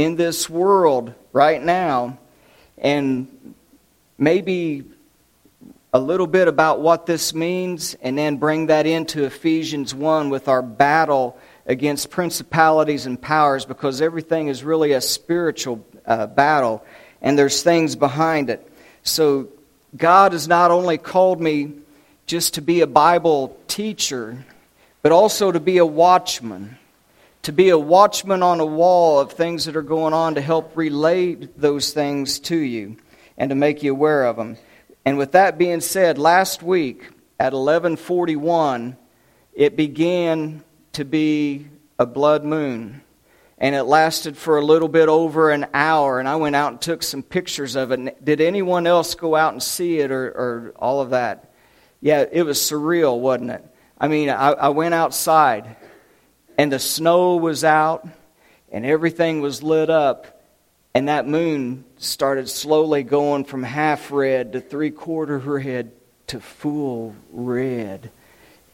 in this world right now, and maybe a little bit about what this means, and then bring that into Ephesians 1 with our battle against principalities and powers, because everything is really a spiritual uh, battle, and there's things behind it. So, God has not only called me just to be a Bible teacher, but also to be a watchman. To be a watchman on a wall of things that are going on to help relay those things to you and to make you aware of them. And with that being said, last week at 1141, it began to be a blood moon. And it lasted for a little bit over an hour. And I went out and took some pictures of it. Did anyone else go out and see it or, or all of that? Yeah, it was surreal, wasn't it? I mean, I, I went outside and the snow was out and everything was lit up and that moon started slowly going from half red to three quarter red to full red.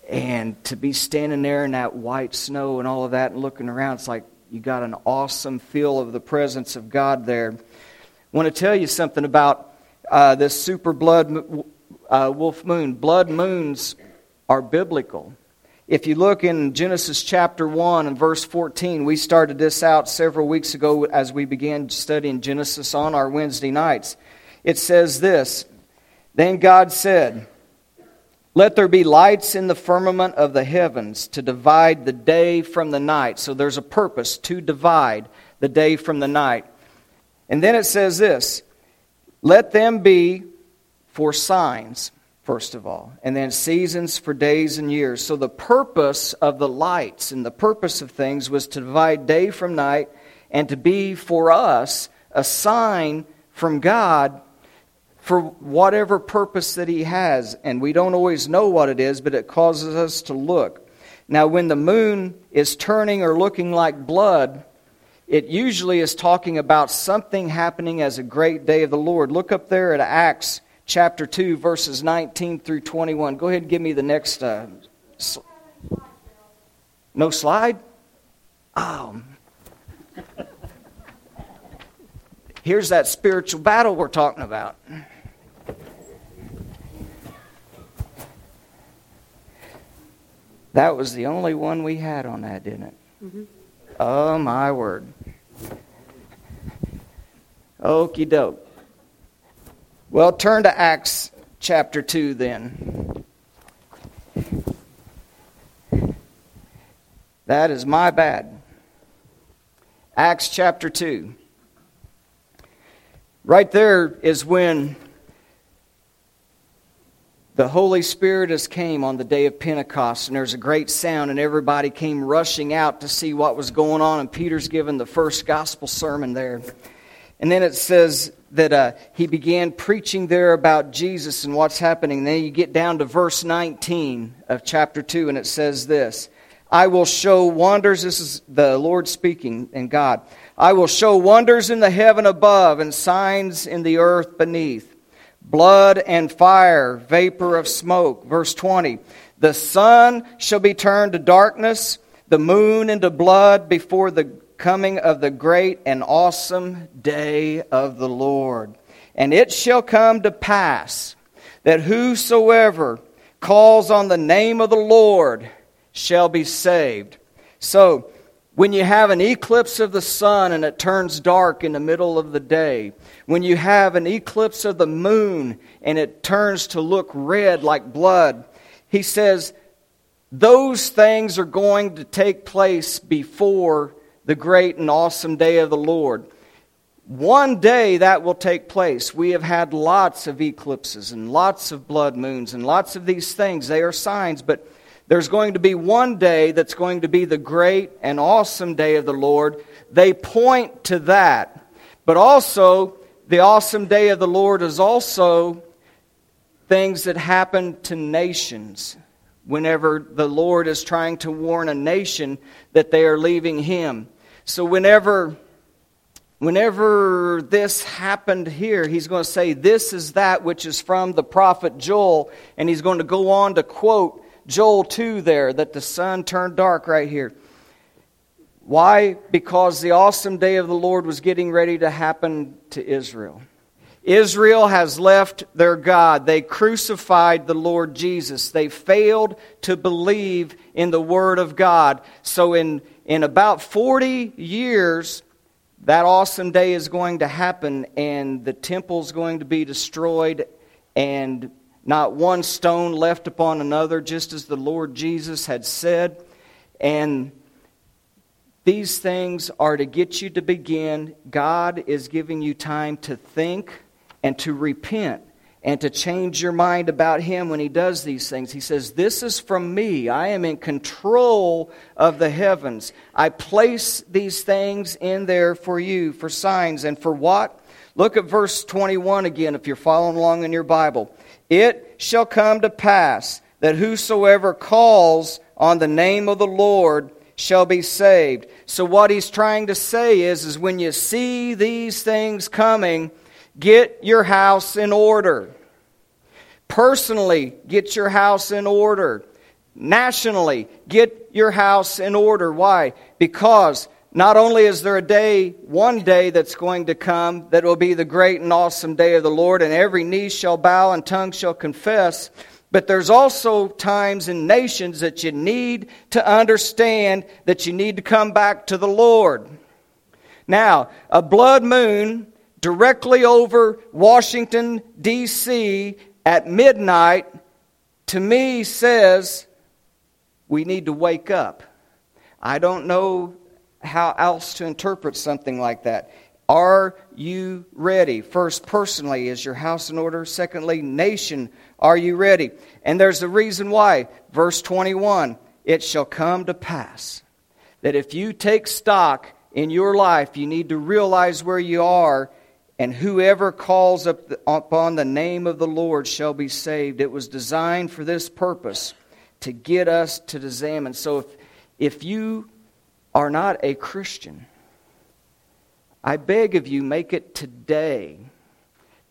And to be standing there in that white snow and all of that and looking around, it's like you got an awesome feel of the presence of God there. I want to tell you something about uh, this super blood uh, wolf moon. Blood moons are biblical. If you look in Genesis chapter 1 and verse 14, we started this out several weeks ago as we began studying Genesis on our Wednesday nights. It says this Then God said, Let there be lights in the firmament of the heavens to divide the day from the night. So there's a purpose to divide the day from the night. And then it says this Let them be for signs first of all, and then seasons for days and years. So the purpose of the lights and the purpose of things was to divide day from night and to be for us a sign from God for whatever purpose that He has. And we don't always know what it is, but it causes us to look. Now, when the moon is turning or looking like blood, it usually is talking about something happening as a great day of the Lord. Look up there at Acts chapter 2, verses 19 through 21. Go ahead and give me the next. Uh, sl- no slide? Oh. Here's that spiritual battle we're talking about. That was the only one we had on that, didn't it? Mm-hmm. Oh, my word. Okie doke. Well, turn to Acts chapter 2 then. That is my bad. Acts chapter 2. Right there is when the Holy Spirit has came on the day of Pentecost, and there's a great sound, and everybody came rushing out to see what was going on, and Peter's given the first gospel sermon there. And then it says that uh, he began preaching there about Jesus and what's happening. And then you get down to verse 19 of chapter 2, and it says this I will show wonders. This is the Lord speaking and God. I will show wonders in the heaven above and signs in the earth beneath blood and fire, vapor of smoke. Verse 20 The sun shall be turned to darkness, the moon into blood before the coming of the great and awesome day of the Lord. And it shall come to pass that whosoever calls on the name of the Lord shall be saved. So, when you have an eclipse of the sun and it turns dark in the middle of the day, when you have an eclipse of the moon and it turns to look red like blood, he says those things are going to take place before the great and awesome day of the Lord. One day that will take place. We have had lots of eclipses and lots of blood moons and lots of these things. They are signs, but there's going to be one day that's going to be the great and awesome day of the Lord. They point to that. But also, the awesome day of the Lord is also things that happen to nations whenever the Lord is trying to warn a nation that they are leaving Him. So whenever whenever this happened here, he's going to say, This is that which is from the prophet Joel. And he's going to go on to quote Joel 2 there, that the sun turned dark right here. Why? Because the awesome day of the Lord was getting ready to happen to Israel. Israel has left their God. They crucified the Lord Jesus. They failed to believe in the Word of God. So, in, in about 40 years, that awesome day is going to happen, and the temple is going to be destroyed, and not one stone left upon another, just as the Lord Jesus had said. And these things are to get you to begin. God is giving you time to think and to repent and to change your mind about Him when He does these things. He says, This is from me. I am in control of the heavens. I place these things in there for you, for signs, and for what? Look at verse 21 again if you're following along in your Bible. It shall come to pass that whosoever calls on the name of the Lord shall be saved. So what he's trying to say is is when you see these things coming, get your house in order. Personally, get your house in order. Nationally, get your house in order. Why? Because not only is there a day, one day that's going to come that will be the great and awesome day of the Lord, and every knee shall bow and tongue shall confess, but there's also times and nations that you need to understand that you need to come back to the Lord. Now, a blood moon directly over Washington, D.C. at midnight, to me says we need to wake up. I don't know how else to interpret something like that. Are you ready? First, personally, is your house in order? Secondly, nation, are you ready? And there's a reason why. Verse 21 It shall come to pass that if you take stock in your life, you need to realize where you are, and whoever calls up upon the name of the Lord shall be saved. It was designed for this purpose to get us to examine. So if, if you are not a Christian, I beg of you, make it today.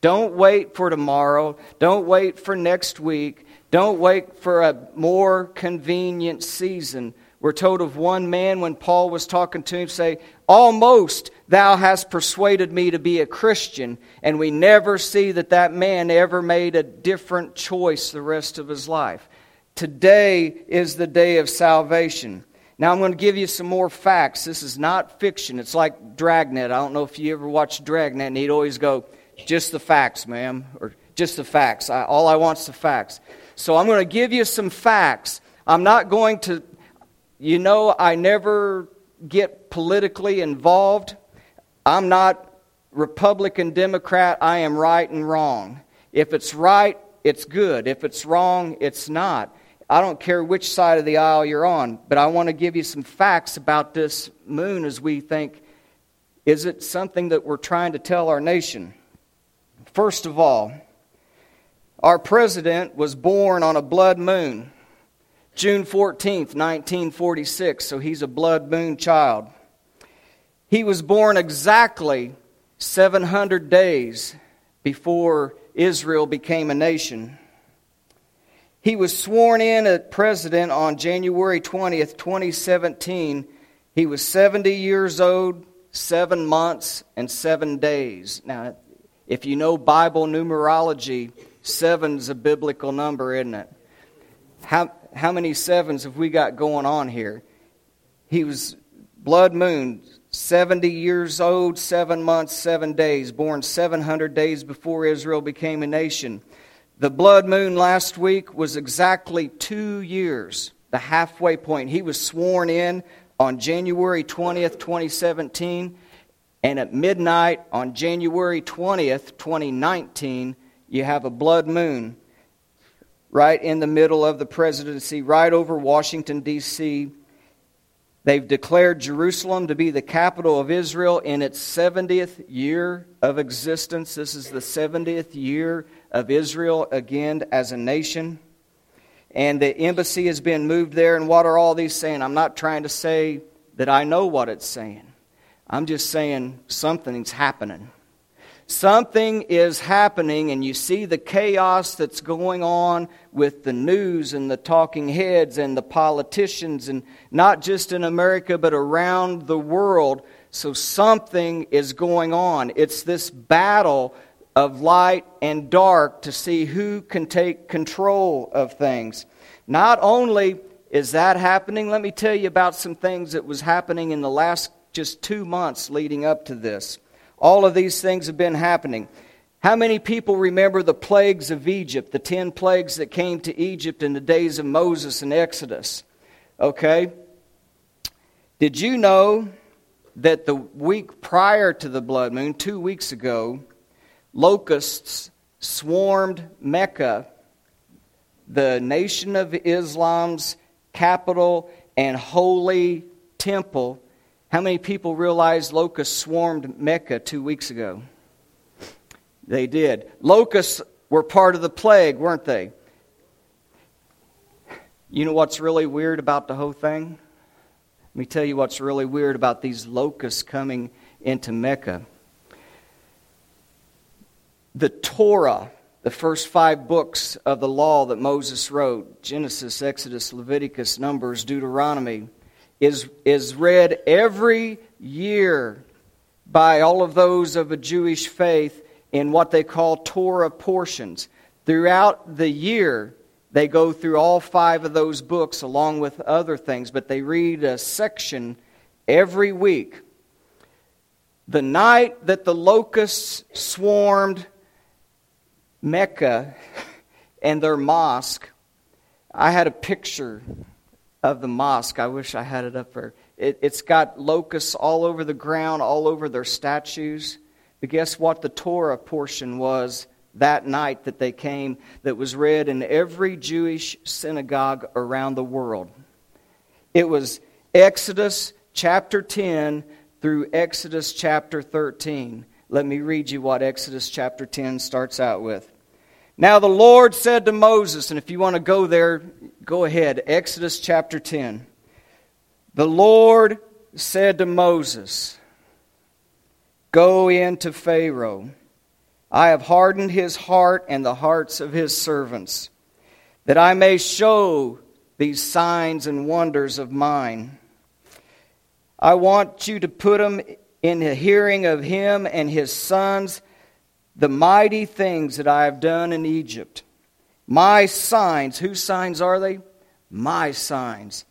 Don't wait for tomorrow. Don't wait for next week. Don't wait for a more convenient season. We're told of one man when Paul was talking to him, say, Almost thou hast persuaded me to be a Christian. And we never see that that man ever made a different choice the rest of his life. Today is the day of salvation. Now, I'm going to give you some more facts. This is not fiction. It's like Dragnet. I don't know if you ever watched Dragnet, and he'd always go, just the facts, ma'am, or just the facts. I, all I want's the facts. So I'm going to give you some facts. I'm not going to, you know, I never get politically involved. I'm not Republican, Democrat. I am right and wrong. If it's right, it's good. If it's wrong, it's not. I don't care which side of the aisle you're on, but I want to give you some facts about this moon as we think is it something that we're trying to tell our nation? First of all, our president was born on a blood moon, June 14th, 1946, so he's a blood moon child. He was born exactly 700 days before Israel became a nation. He was sworn in as president on January 20th, 2017. He was 70 years old, seven months, and seven days. Now, if you know Bible numerology, seven's a biblical number, isn't it? How, how many sevens have we got going on here? He was blood moon, 70 years old, seven months, seven days, born 700 days before Israel became a nation. The blood moon last week was exactly two years, the halfway point. He was sworn in on January 20th, 2017, and at midnight on January 20th, 2019, you have a blood moon right in the middle of the presidency, right over Washington, D.C. They've declared Jerusalem to be the capital of Israel in its 70th year of existence. This is the 70th year of Israel again as a nation. And the embassy has been moved there. And what are all these saying? I'm not trying to say that I know what it's saying. I'm just saying something's happening. Something is happening, and you see the chaos that's going on with the news and the talking heads and the politicians, and not just in America, but around the world. So something is going on. It's this battle of light and dark to see who can take control of things. Not only is that happening, let me tell you about some things that was happening in the last just 2 months leading up to this. All of these things have been happening. How many people remember the plagues of Egypt, the 10 plagues that came to Egypt in the days of Moses and Exodus? Okay? Did you know that the week prior to the blood moon, 2 weeks ago, locusts swarmed Mecca, the nation of Islam's capital and holy temple. How many people realized locusts swarmed Mecca two weeks ago? They did. Locusts were part of the plague, weren't they? You know what's really weird about the whole thing? Let me tell you what's really weird about these locusts coming into Mecca the Torah, the first five books of the law that Moses wrote Genesis, Exodus, Leviticus, Numbers, Deuteronomy is, is read every year by all of those of a Jewish faith in what they call Torah portions. Throughout the year, they go through all five of those books along with other things, but they read a section every week. The night that the locusts swarmed Mecca and their mosque, I had a picture of the mosque. I wish I had it up there. It, has got locusts all over the ground, all over their statues. But guess what the Torah portion was that night that they came that was read in every Jewish synagogue around the world? It was Exodus chapter 10 through Exodus chapter 13. Let me read you what Exodus chapter 10 starts out with. Now the Lord said to Moses, and if you want to go there, go ahead. Exodus chapter 10. The Lord said to Moses, Go in to Pharaoh. I have hardened his heart and the hearts of his servants, that I may show these signs and wonders of mine. I want you to put them in the hearing of him and his sons the mighty things that I have done in Egypt. My signs, whose signs are they? My signs.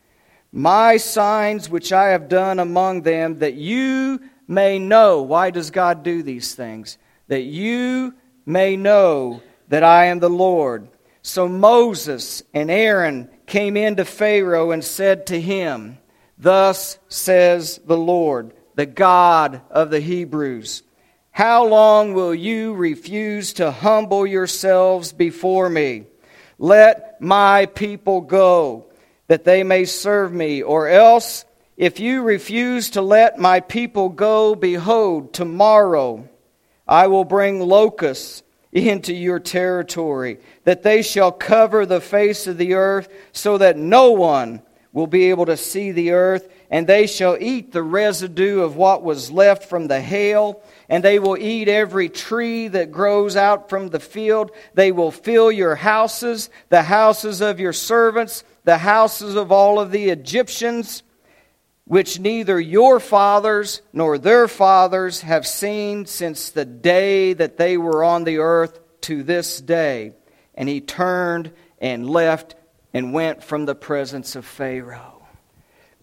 My signs which I have done among them, that you may know. Why does God do these things? That you may know that I am the Lord. So Moses and Aaron came into Pharaoh and said to him, Thus says the Lord, the God of the Hebrews. How long will you refuse to humble yourselves before me? Let my people go, that they may serve me. Or else, if you refuse to let my people go, behold, tomorrow I will bring locusts into your territory, that they shall cover the face of the earth, so that no one will be able to see the earth, and they shall eat the residue of what was left from the hail and they will eat every tree that grows out from the field. They will fill your houses, the houses of your servants, the houses of all of the Egyptians, which neither your fathers nor their fathers have seen since the day that they were on the earth to this day. And he turned and left and went from the presence of Pharaoh.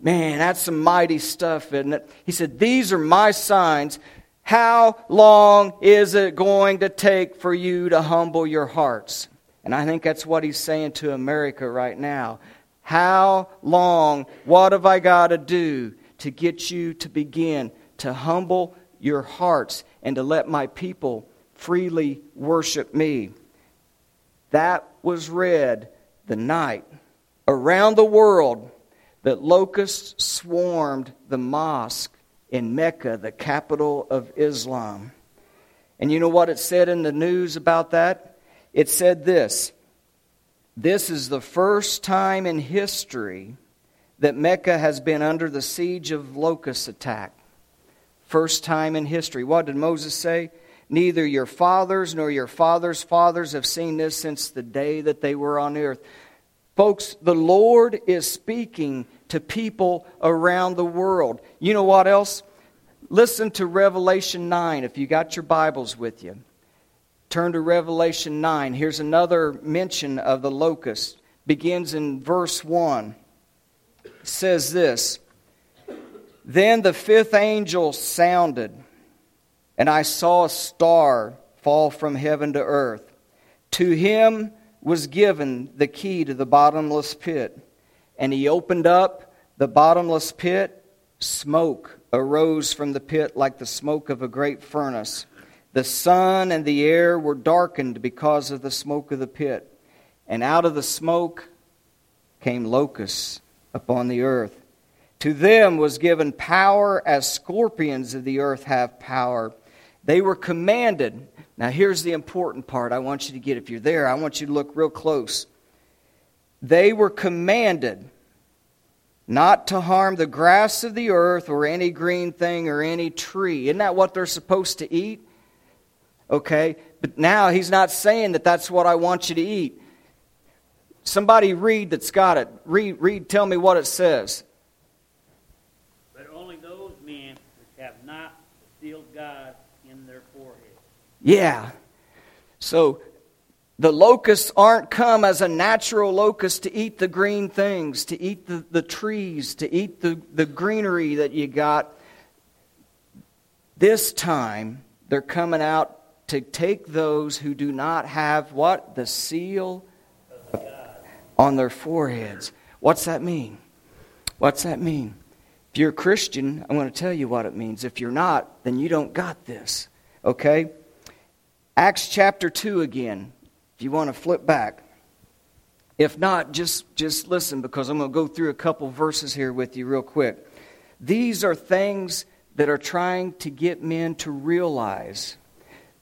Man, that's some mighty stuff, isn't it? He said, These are my signs how long is it going to take for you to humble your hearts? And I think that's what he's saying to America right now. How long? What have I got to do to get you to begin to humble your hearts and to let my people freely worship me? That was read the night around the world that locusts swarmed the mosque in Mecca, the capital of Islam. And you know what it said in the news about that? It said this This is the first time in history that Mecca has been under the siege of locust attack. First time in history. What did Moses say? Neither your fathers nor your fathers' fathers have seen this since the day that they were on earth. Folks, the Lord is speaking to people around the world. You know what else? Listen to Revelation 9 if you got your Bibles with you. Turn to Revelation 9. Here's another mention of the locust. Begins in verse 1. It says this Then the fifth angel sounded, and I saw a star fall from heaven to earth. To him was given the key to the bottomless pit, and he opened up the bottomless pit. Smoke arose from the pit like the smoke of a great furnace. The sun and the air were darkened because of the smoke of the pit. And out of the smoke came locusts upon the earth. To them was given power as scorpions of the earth have power. They were commanded. Now, here's the important part I want you to get. If you're there, I want you to look real close. They were commanded not to harm the grass of the earth or any green thing or any tree. Isn't that what they're supposed to eat? Okay, but now he's not saying that that's what I want you to eat. Somebody read that's got it. Read, read, tell me what it says. But only those men which have not sealed God in their forehead. Yeah. So the locusts aren't come as a natural locust to eat the green things, to eat the, the trees, to eat the, the greenery that you got. This time, they're coming out to take those who do not have what? The seal on their foreheads. What's that mean? What's that mean? If you're a Christian, I'm going to tell you what it means. If you're not, then you don't got this. Okay? Acts chapter 2 again. If you want to flip back. If not, just, just listen because I'm going to go through a couple verses here with you real quick. These are things that are trying to get men to realize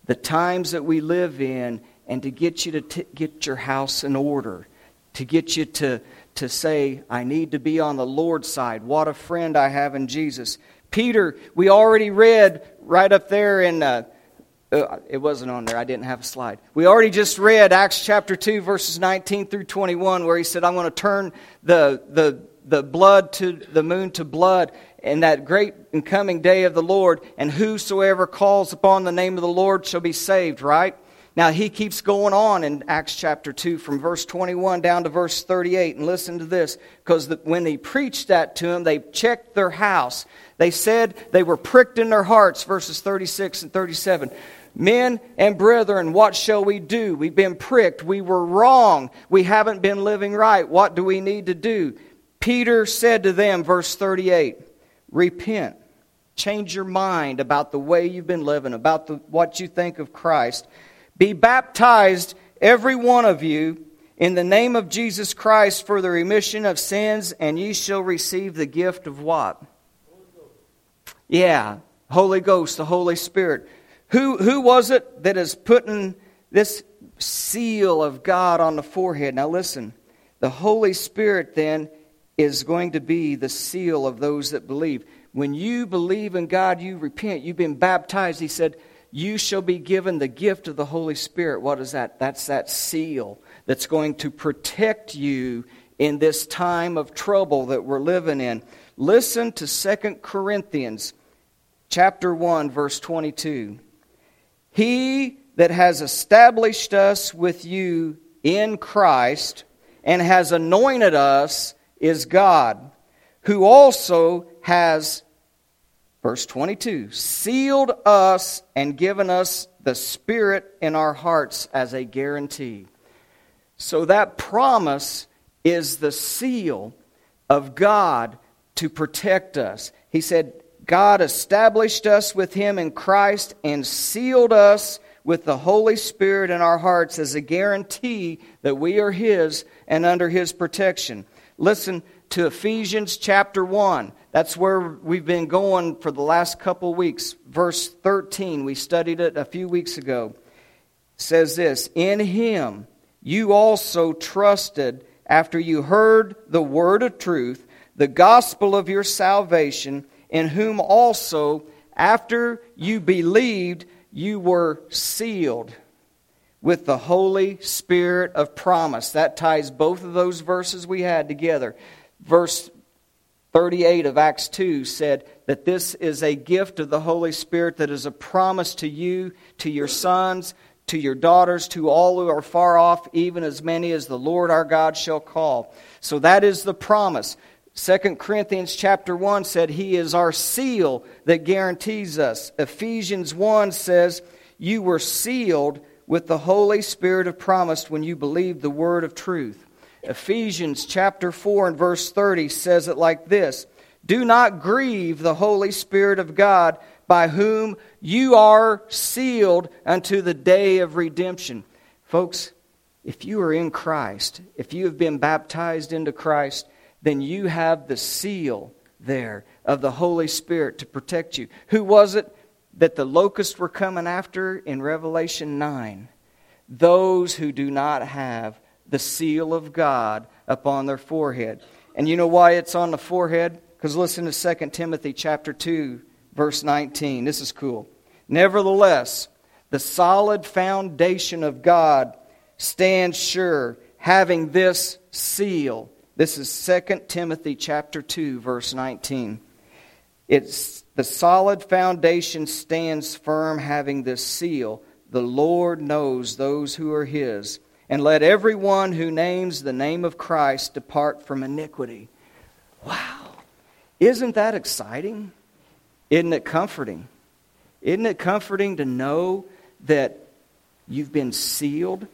the times that we live in and to get you to t- get your house in order, to get you to, to say, I need to be on the Lord's side. What a friend I have in Jesus. Peter, we already read right up there in. Uh, uh, it wasn't on there. I didn't have a slide. We already just read Acts chapter 2, verses 19 through 21, where he said, I'm going to turn the, the, the blood to the moon to blood in that great and coming day of the Lord, and whosoever calls upon the name of the Lord shall be saved, right? Now, he keeps going on in Acts chapter 2 from verse 21 down to verse 38. And listen to this, because when he preached that to them, they checked their house. They said they were pricked in their hearts, verses 36 and 37. Men and brethren, what shall we do? We've been pricked. We were wrong. We haven't been living right. What do we need to do? Peter said to them, verse 38, repent. Change your mind about the way you've been living, about the, what you think of Christ. Be baptized, every one of you, in the name of Jesus Christ for the remission of sins, and ye shall receive the gift of what? Yeah, Holy Ghost, the Holy Spirit. Who, who was it that is putting this seal of God on the forehead? Now listen, the Holy Spirit then is going to be the seal of those that believe. When you believe in God, you repent, you've been baptized. He said, You shall be given the gift of the Holy Spirit. What is that? That's that seal that's going to protect you in this time of trouble that we're living in. Listen to 2 Corinthians chapter 1 verse 22. He that has established us with you in Christ and has anointed us is God, who also has, verse 22, sealed us and given us the Spirit in our hearts as a guarantee. So that promise is the seal of God to protect us. He said, God established us with Him in Christ and sealed us with the Holy Spirit in our hearts as a guarantee that we are His and under His protection. Listen to Ephesians chapter 1. That's where we've been going for the last couple weeks. Verse 13, we studied it a few weeks ago. It says this In Him you also trusted after you heard the word of truth, the gospel of your salvation in whom also, after you believed, you were sealed with the Holy Spirit of promise. That ties both of those verses we had together. Verse 38 of Acts 2 said that this is a gift of the Holy Spirit that is a promise to you, to your sons, to your daughters, to all who are far off, even as many as the Lord our God shall call. So that is the promise. 2 Corinthians chapter 1 said he is our seal that guarantees us. Ephesians 1 says you were sealed with the Holy Spirit of promise when you believed the word of truth. Ephesians chapter 4 and verse 30 says it like this Do not grieve the Holy Spirit of God, by whom you are sealed unto the day of redemption. Folks, if you are in Christ, if you have been baptized into Christ, then you have the seal there of the Holy Spirit to protect you. Who was it that the locusts were coming after in Revelation 9? Those who do not have the seal of God upon their forehead. And you know why it's on the forehead? Because listen to 2 Timothy chapter 2, verse 19. This is cool. Nevertheless, the solid foundation of God stands sure, having this seal. This is 2 Timothy chapter 2, verse 19. It's the solid foundation stands firm, having this seal. The Lord knows those who are his. And let everyone who names the name of Christ depart from iniquity. Wow. Isn't that exciting? Isn't it comforting? Isn't it comforting to know that you've been sealed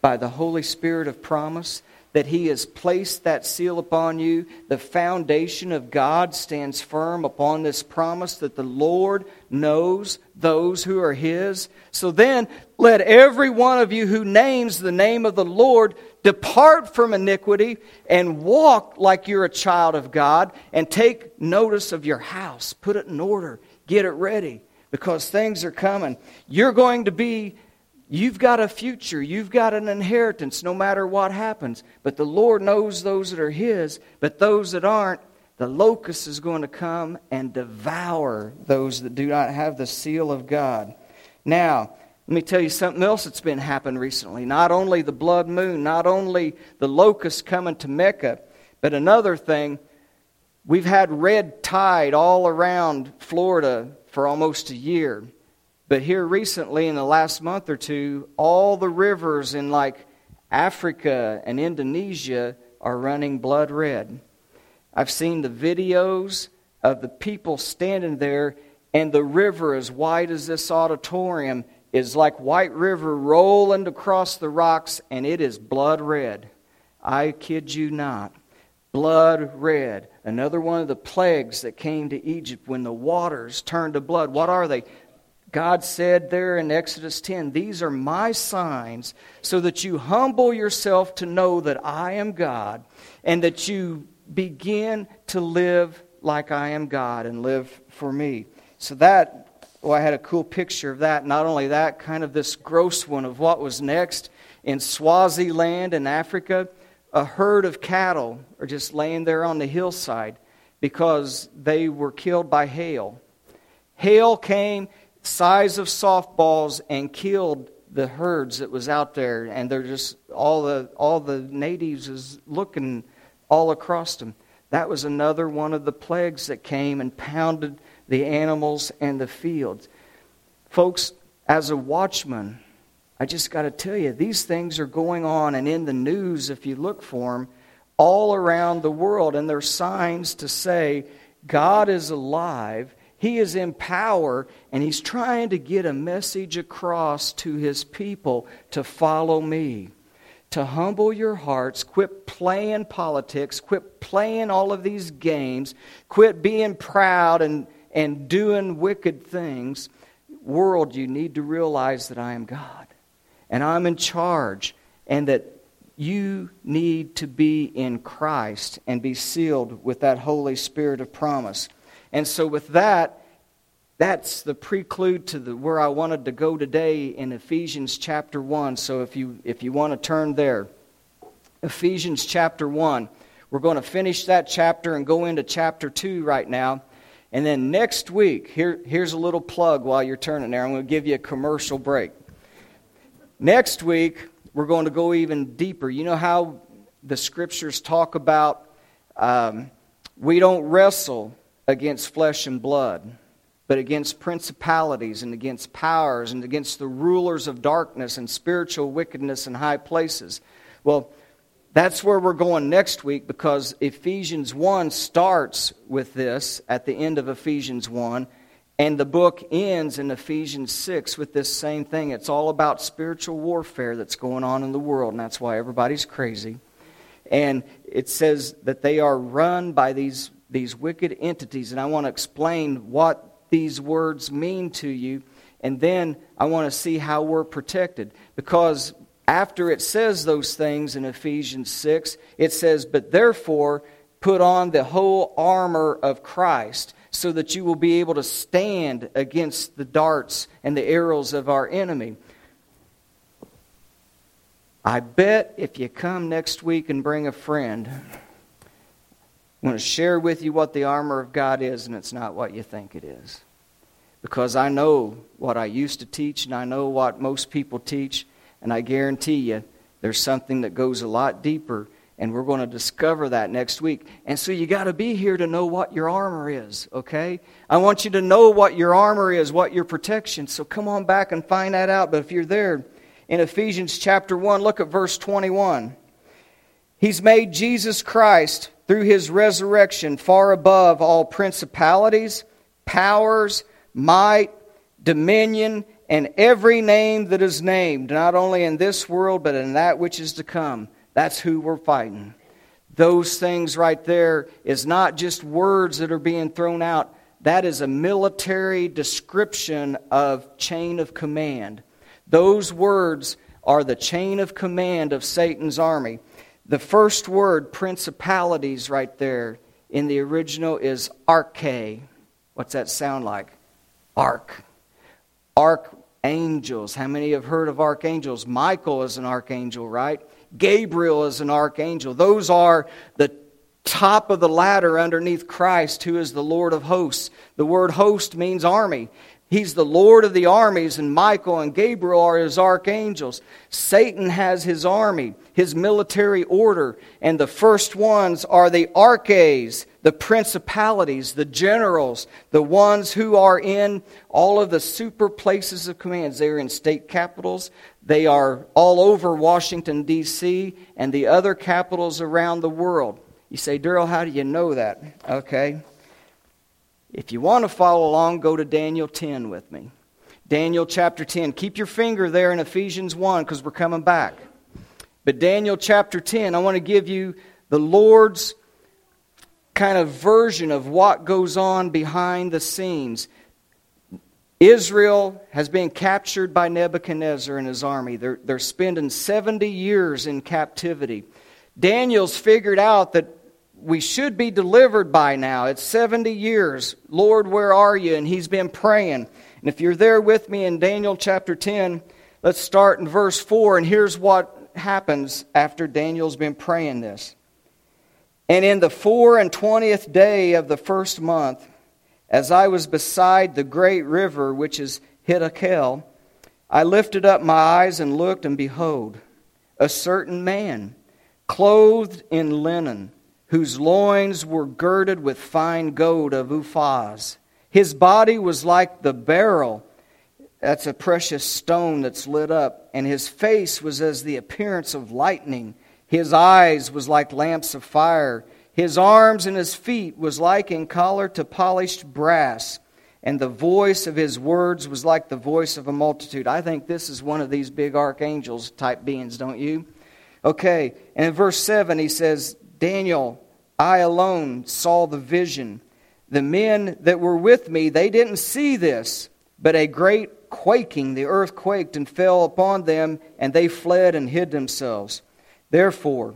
by the Holy Spirit of promise? That He has placed that seal upon you. The foundation of God stands firm upon this promise that the Lord knows those who are His. So then, let every one of you who names the name of the Lord depart from iniquity and walk like you're a child of God and take notice of your house. Put it in order, get it ready because things are coming. You're going to be You've got a future. You've got an inheritance no matter what happens. But the Lord knows those that are His, but those that aren't, the locust is going to come and devour those that do not have the seal of God. Now, let me tell you something else that's been happening recently. Not only the blood moon, not only the locust coming to Mecca, but another thing, we've had red tide all around Florida for almost a year. But here recently, in the last month or two, all the rivers in like Africa and Indonesia are running blood red. I've seen the videos of the people standing there, and the river, as wide as this auditorium, is like White River rolling across the rocks, and it is blood red. I kid you not. Blood red. Another one of the plagues that came to Egypt when the waters turned to blood. What are they? God said there in Exodus 10, These are my signs, so that you humble yourself to know that I am God, and that you begin to live like I am God and live for me. So that, well, I had a cool picture of that. Not only that, kind of this gross one of what was next in Swaziland in Africa. A herd of cattle are just laying there on the hillside because they were killed by hail. Hail came size of softballs and killed the herds that was out there and they're just all the all the natives is looking all across them. That was another one of the plagues that came and pounded the animals and the fields. Folks as a watchman i just got to tell you these things are going on and in the news if you look for them all around the world and they're signs to say god is alive he is in power, and he's trying to get a message across to his people to follow me. To humble your hearts, quit playing politics, quit playing all of these games, quit being proud and, and doing wicked things. World, you need to realize that I am God, and I'm in charge, and that you need to be in Christ and be sealed with that Holy Spirit of promise. And so, with that, that's the prelude to the, where I wanted to go today in Ephesians chapter 1. So, if you, if you want to turn there, Ephesians chapter 1. We're going to finish that chapter and go into chapter 2 right now. And then next week, here, here's a little plug while you're turning there. I'm going to give you a commercial break. Next week, we're going to go even deeper. You know how the scriptures talk about um, we don't wrestle against flesh and blood, but against principalities and against powers and against the rulers of darkness and spiritual wickedness in high places. Well, that's where we're going next week because Ephesians 1 starts with this at the end of Ephesians 1, and the book ends in Ephesians 6 with this same thing. It's all about spiritual warfare that's going on in the world, and that's why everybody's crazy. And it says that they are run by these, these wicked entities. And I want to explain what these words mean to you. And then I want to see how we're protected. Because after it says those things in Ephesians 6, it says, But therefore, put on the whole armor of Christ so that you will be able to stand against the darts and the arrows of our enemy. I bet if you come next week and bring a friend, I'm going to share with you what the armor of God is, and it's not what you think it is. Because I know what I used to teach, and I know what most people teach, and I guarantee you there's something that goes a lot deeper, and we're going to discover that next week. And so you got to be here to know what your armor is, okay? I want you to know what your armor is, what your protection. So come on back and find that out. But if you're there, in Ephesians chapter 1. Look at verse 21. He's made Jesus Christ, through his resurrection, far above all principalities, powers, might, dominion, and every name that is named, not only in this world, but in that which is to come. That's who we're fighting. Those things right there is not just words that are being thrown out. That is a military description of chain of command. Those words are the chain of command of Satan's army. The first word, principalities, right there in the original is arche. What's that sound like? Ark. Archangels. How many have heard of archangels? Michael is an archangel, right? Gabriel is an archangel. Those are the top of the ladder underneath Christ, who is the Lord of hosts. The word host means army. He's the Lord of the armies, and Michael and Gabriel are his archangels. Satan has his army, his military order, and the first ones are the arches, the principalities, the generals, the ones who are in all of the super places of commands. They are in state capitals, they are all over Washington, D.C., and the other capitals around the world. You say, Daryl, how do you know that? Okay. If you want to follow along, go to Daniel 10 with me. Daniel chapter 10. Keep your finger there in Ephesians 1 because we're coming back. But Daniel chapter 10, I want to give you the Lord's kind of version of what goes on behind the scenes. Israel has been captured by Nebuchadnezzar and his army. They're, they're spending 70 years in captivity. Daniel's figured out that we should be delivered by now. It's 70 years. Lord, where are you? And he's been praying. And if you're there with me in Daniel chapter 10, let's start in verse 4. And here's what happens after Daniel's been praying this. And in the four and twentieth day of the first month, as I was beside the great river which is Hiddekel, I lifted up my eyes and looked, and behold, a certain man, clothed in linen whose loins were girded with fine gold of Uphaz. His body was like the beryl. That's a precious stone that's lit up. And his face was as the appearance of lightning. His eyes was like lamps of fire. His arms and his feet was like in collar to polished brass. And the voice of his words was like the voice of a multitude. I think this is one of these big archangels type beings, don't you? Okay, and in verse 7 he says, Daniel, I alone saw the vision. The men that were with me, they didn't see this, but a great quaking, the earth quaked and fell upon them, and they fled and hid themselves. Therefore,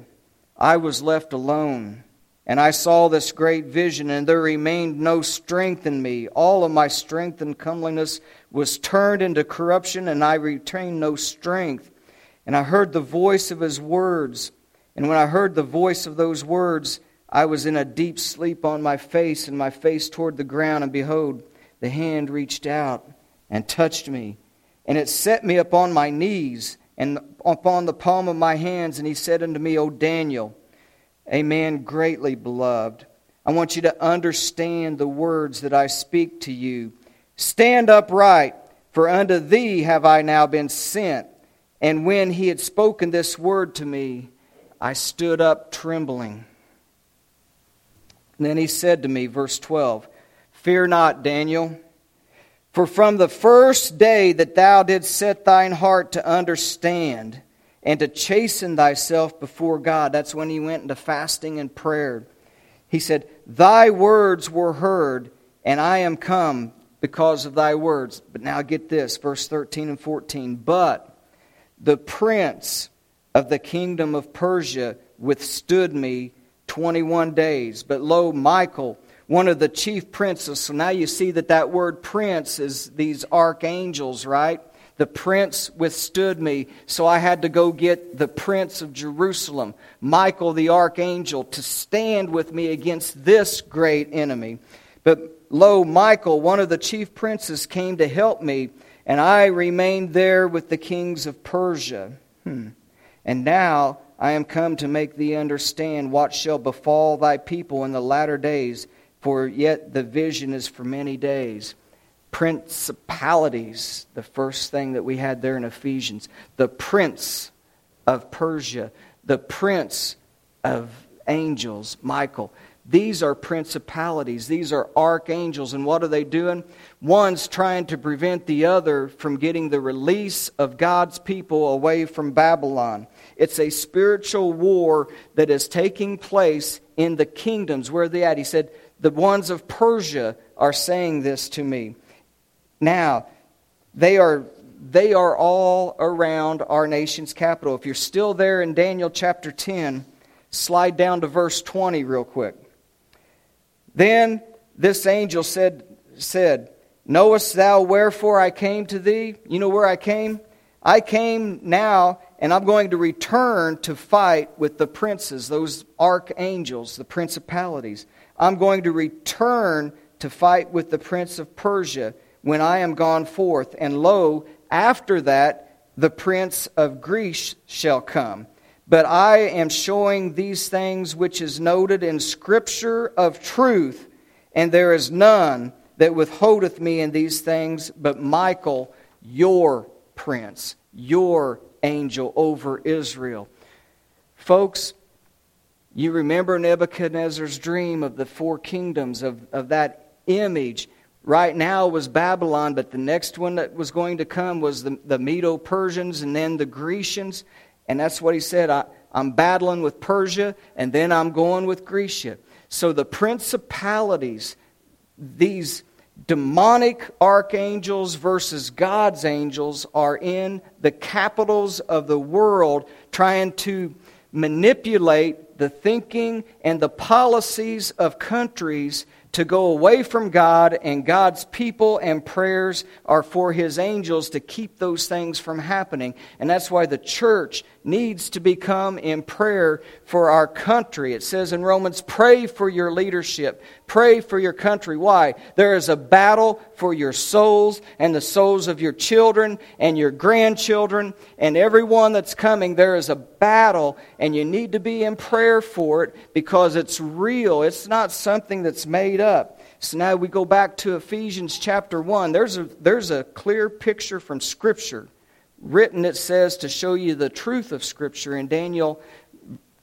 I was left alone, and I saw this great vision, and there remained no strength in me. All of my strength and comeliness was turned into corruption, and I retained no strength. And I heard the voice of his words. And when I heard the voice of those words, I was in a deep sleep on my face, and my face toward the ground, and behold, the hand reached out and touched me, and it set me upon my knees and upon the palm of my hands, and he said unto me, O Daniel, a man greatly beloved, I want you to understand the words that I speak to you. Stand upright, for unto thee have I now been sent. And when he had spoken this word to me, I stood up trembling. And then he said to me, verse 12, Fear not, Daniel, for from the first day that thou didst set thine heart to understand and to chasten thyself before God, that's when he went into fasting and prayer. He said, Thy words were heard, and I am come because of thy words. But now get this, verse 13 and 14. But the prince of the kingdom of Persia withstood me 21 days. But lo, Michael, one of the chief princes. So now you see that that word prince is these archangels, right? The prince withstood me, so I had to go get the prince of Jerusalem, Michael the archangel, to stand with me against this great enemy. But lo, Michael, one of the chief princes, came to help me, and I remained there with the kings of Persia. Hmm. And now I am come to make thee understand what shall befall thy people in the latter days, for yet the vision is for many days. Principalities, the first thing that we had there in Ephesians. The prince of Persia, the prince of angels, Michael. These are principalities. These are archangels. And what are they doing? One's trying to prevent the other from getting the release of God's people away from Babylon. It's a spiritual war that is taking place in the kingdoms. Where are they at? He said, The ones of Persia are saying this to me. Now, they are they are all around our nation's capital. If you're still there in Daniel chapter 10, slide down to verse 20 real quick. Then this angel said, said, Knowest thou wherefore I came to thee? You know where I came? I came now, and I'm going to return to fight with the princes, those archangels, the principalities. I'm going to return to fight with the prince of Persia when I am gone forth. And lo, after that, the prince of Greece shall come. But I am showing these things which is noted in Scripture of truth, and there is none that withholdeth me in these things but Michael, your prince, your angel over Israel. Folks, you remember Nebuchadnezzar's dream of the four kingdoms, of, of that image. Right now was Babylon, but the next one that was going to come was the, the Medo Persians and then the Grecians. And that's what he said. I, I'm battling with Persia, and then I'm going with Grecia. So the principalities, these demonic archangels versus God's angels, are in the capitals of the world trying to manipulate the thinking and the policies of countries to go away from God, and God's people and prayers are for His angels to keep those things from happening. And that's why the church needs to become in prayer for our country. It says in Romans, pray for your leadership, pray for your country. Why? There is a battle for your souls and the souls of your children and your grandchildren and everyone that's coming. There is a battle, and you need to be in prayer for it because it's real. It's not something that's made up. So now we go back to Ephesians chapter 1. There's a, there's a clear picture from Scripture written, it says, to show you the truth of Scripture in Daniel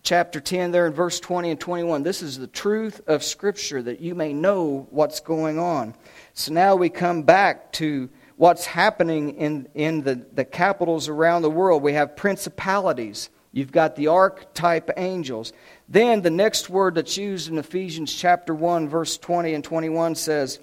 chapter 10, there in verse 20 and 21. This is the truth of Scripture that you may know what's going on. So now we come back to what's happening in, in the, the capitals around the world. We have principalities. You've got the archetype angels. Then the next word that's used in Ephesians chapter 1, verse 20 and 21 says,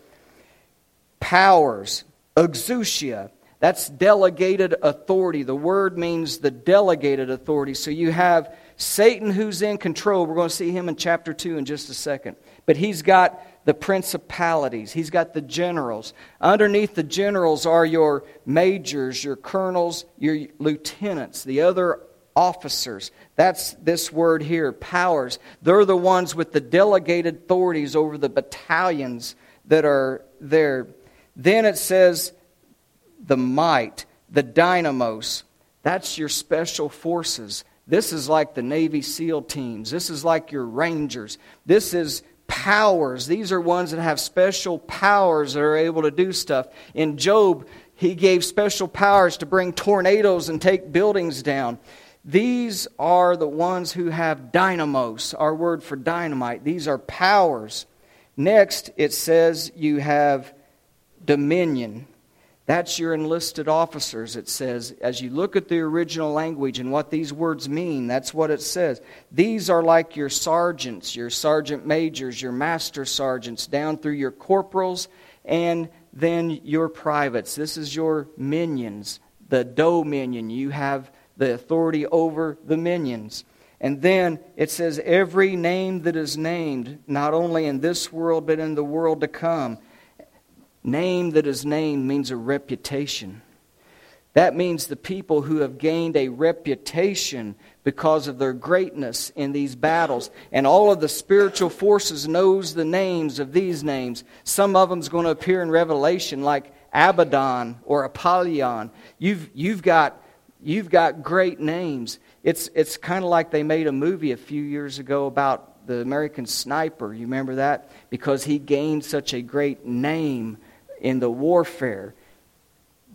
powers, exousia. That's delegated authority. The word means the delegated authority. So you have Satan who's in control. We're going to see him in chapter 2 in just a second. But he's got the principalities, he's got the generals. Underneath the generals are your majors, your colonels, your lieutenants, the other officers. That's this word here, powers. They're the ones with the delegated authorities over the battalions that are there. Then it says the might, the dynamos. That's your special forces. This is like the Navy SEAL teams. This is like your Rangers. This is powers. These are ones that have special powers that are able to do stuff. In Job, he gave special powers to bring tornadoes and take buildings down. These are the ones who have dynamos, our word for dynamite. These are powers. Next, it says you have dominion. That's your enlisted officers, it says. As you look at the original language and what these words mean, that's what it says. These are like your sergeants, your sergeant majors, your master sergeants, down through your corporals and then your privates. This is your minions, the dominion. You have the authority over the minions. And then it says, every name that is named, not only in this world, but in the world to come. Name that is named means a reputation. That means the people who have gained a reputation because of their greatness in these battles. And all of the spiritual forces knows the names of these names. Some of them's going to appear in Revelation like Abaddon or Apollyon. You've, you've, got, you've got great names. It's, it's kind of like they made a movie a few years ago about the American sniper. You remember that? Because he gained such a great name in the warfare.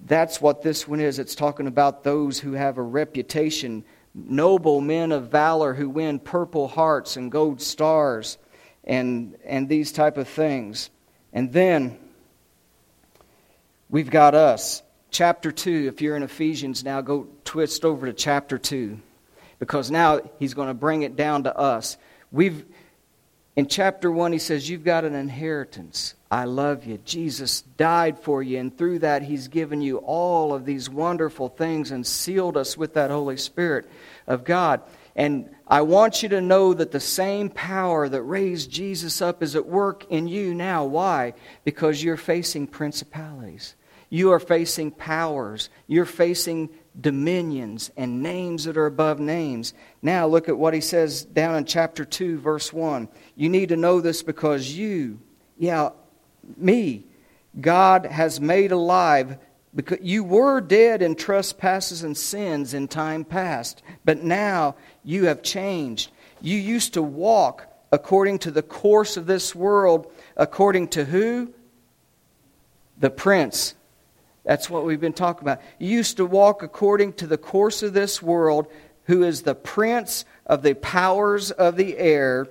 That's what this one is. It's talking about those who have a reputation, noble men of valor who win purple hearts and gold stars and, and these type of things. And then we've got us. Chapter 2, if you're in Ephesians now, go twist over to chapter 2 because now he's going to bring it down to us. We've in chapter 1 he says you've got an inheritance I love you. Jesus died for you, and through that, He's given you all of these wonderful things and sealed us with that Holy Spirit of God. And I want you to know that the same power that raised Jesus up is at work in you now. Why? Because you're facing principalities, you are facing powers, you're facing dominions and names that are above names. Now, look at what He says down in chapter 2, verse 1. You need to know this because you, yeah, me, God has made alive because you were dead in trespasses and sins in time past, but now you have changed. You used to walk according to the course of this world, according to who? The prince. That's what we've been talking about. You used to walk according to the course of this world, who is the prince of the powers of the air,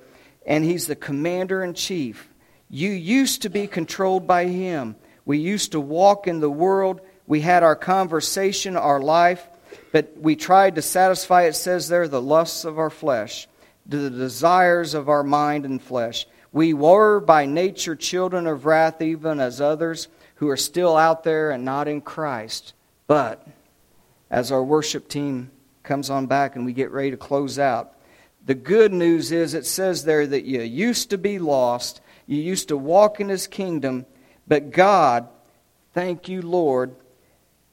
and he's the commander in chief. You used to be controlled by Him. We used to walk in the world. We had our conversation, our life, but we tried to satisfy, it says there, the lusts of our flesh, the desires of our mind and flesh. We were by nature children of wrath, even as others who are still out there and not in Christ. But as our worship team comes on back and we get ready to close out, the good news is it says there that you used to be lost you used to walk in his kingdom, but God, thank you, Lord,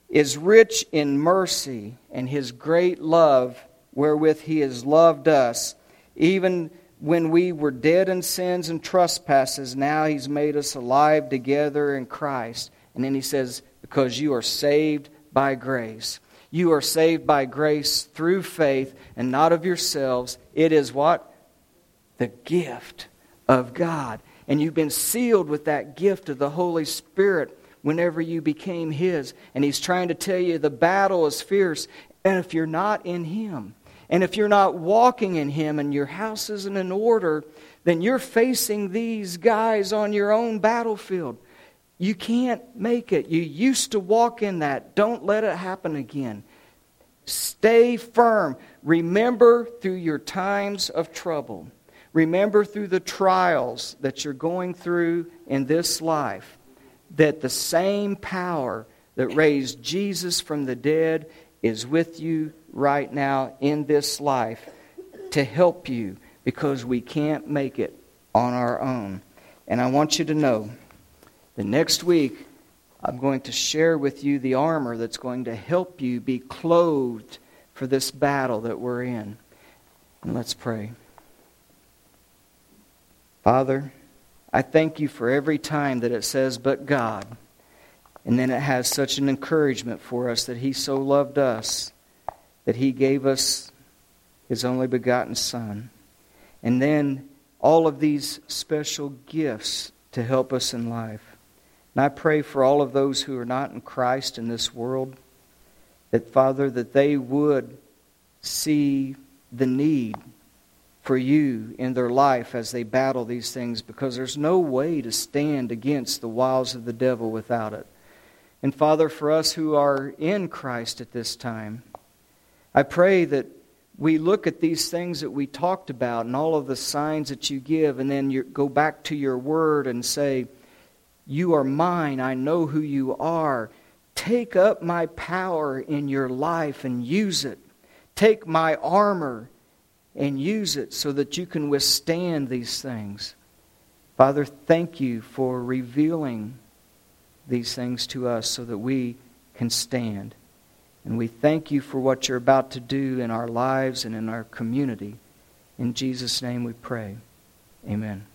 is rich in mercy and his great love wherewith he has loved us. Even when we were dead in sins and trespasses, now he's made us alive together in Christ. And then he says, Because you are saved by grace. You are saved by grace through faith and not of yourselves. It is what? The gift of God. And you've been sealed with that gift of the Holy Spirit whenever you became His. And He's trying to tell you the battle is fierce. And if you're not in Him, and if you're not walking in Him and your house isn't in order, then you're facing these guys on your own battlefield. You can't make it. You used to walk in that. Don't let it happen again. Stay firm. Remember through your times of trouble Remember through the trials that you're going through in this life that the same power that raised Jesus from the dead is with you right now in this life to help you because we can't make it on our own. And I want you to know the next week I'm going to share with you the armor that's going to help you be clothed for this battle that we're in. And let's pray. Father, I thank you for every time that it says, but God. And then it has such an encouragement for us that He so loved us that He gave us His only begotten Son. And then all of these special gifts to help us in life. And I pray for all of those who are not in Christ in this world, that, Father, that they would see the need for you in their life as they battle these things because there's no way to stand against the wiles of the devil without it. And Father, for us who are in Christ at this time, I pray that we look at these things that we talked about and all of the signs that you give, and then you go back to your word and say, You are mine. I know who you are. Take up my power in your life and use it. Take my armor and use it so that you can withstand these things. Father, thank you for revealing these things to us so that we can stand. And we thank you for what you're about to do in our lives and in our community. In Jesus' name we pray. Amen.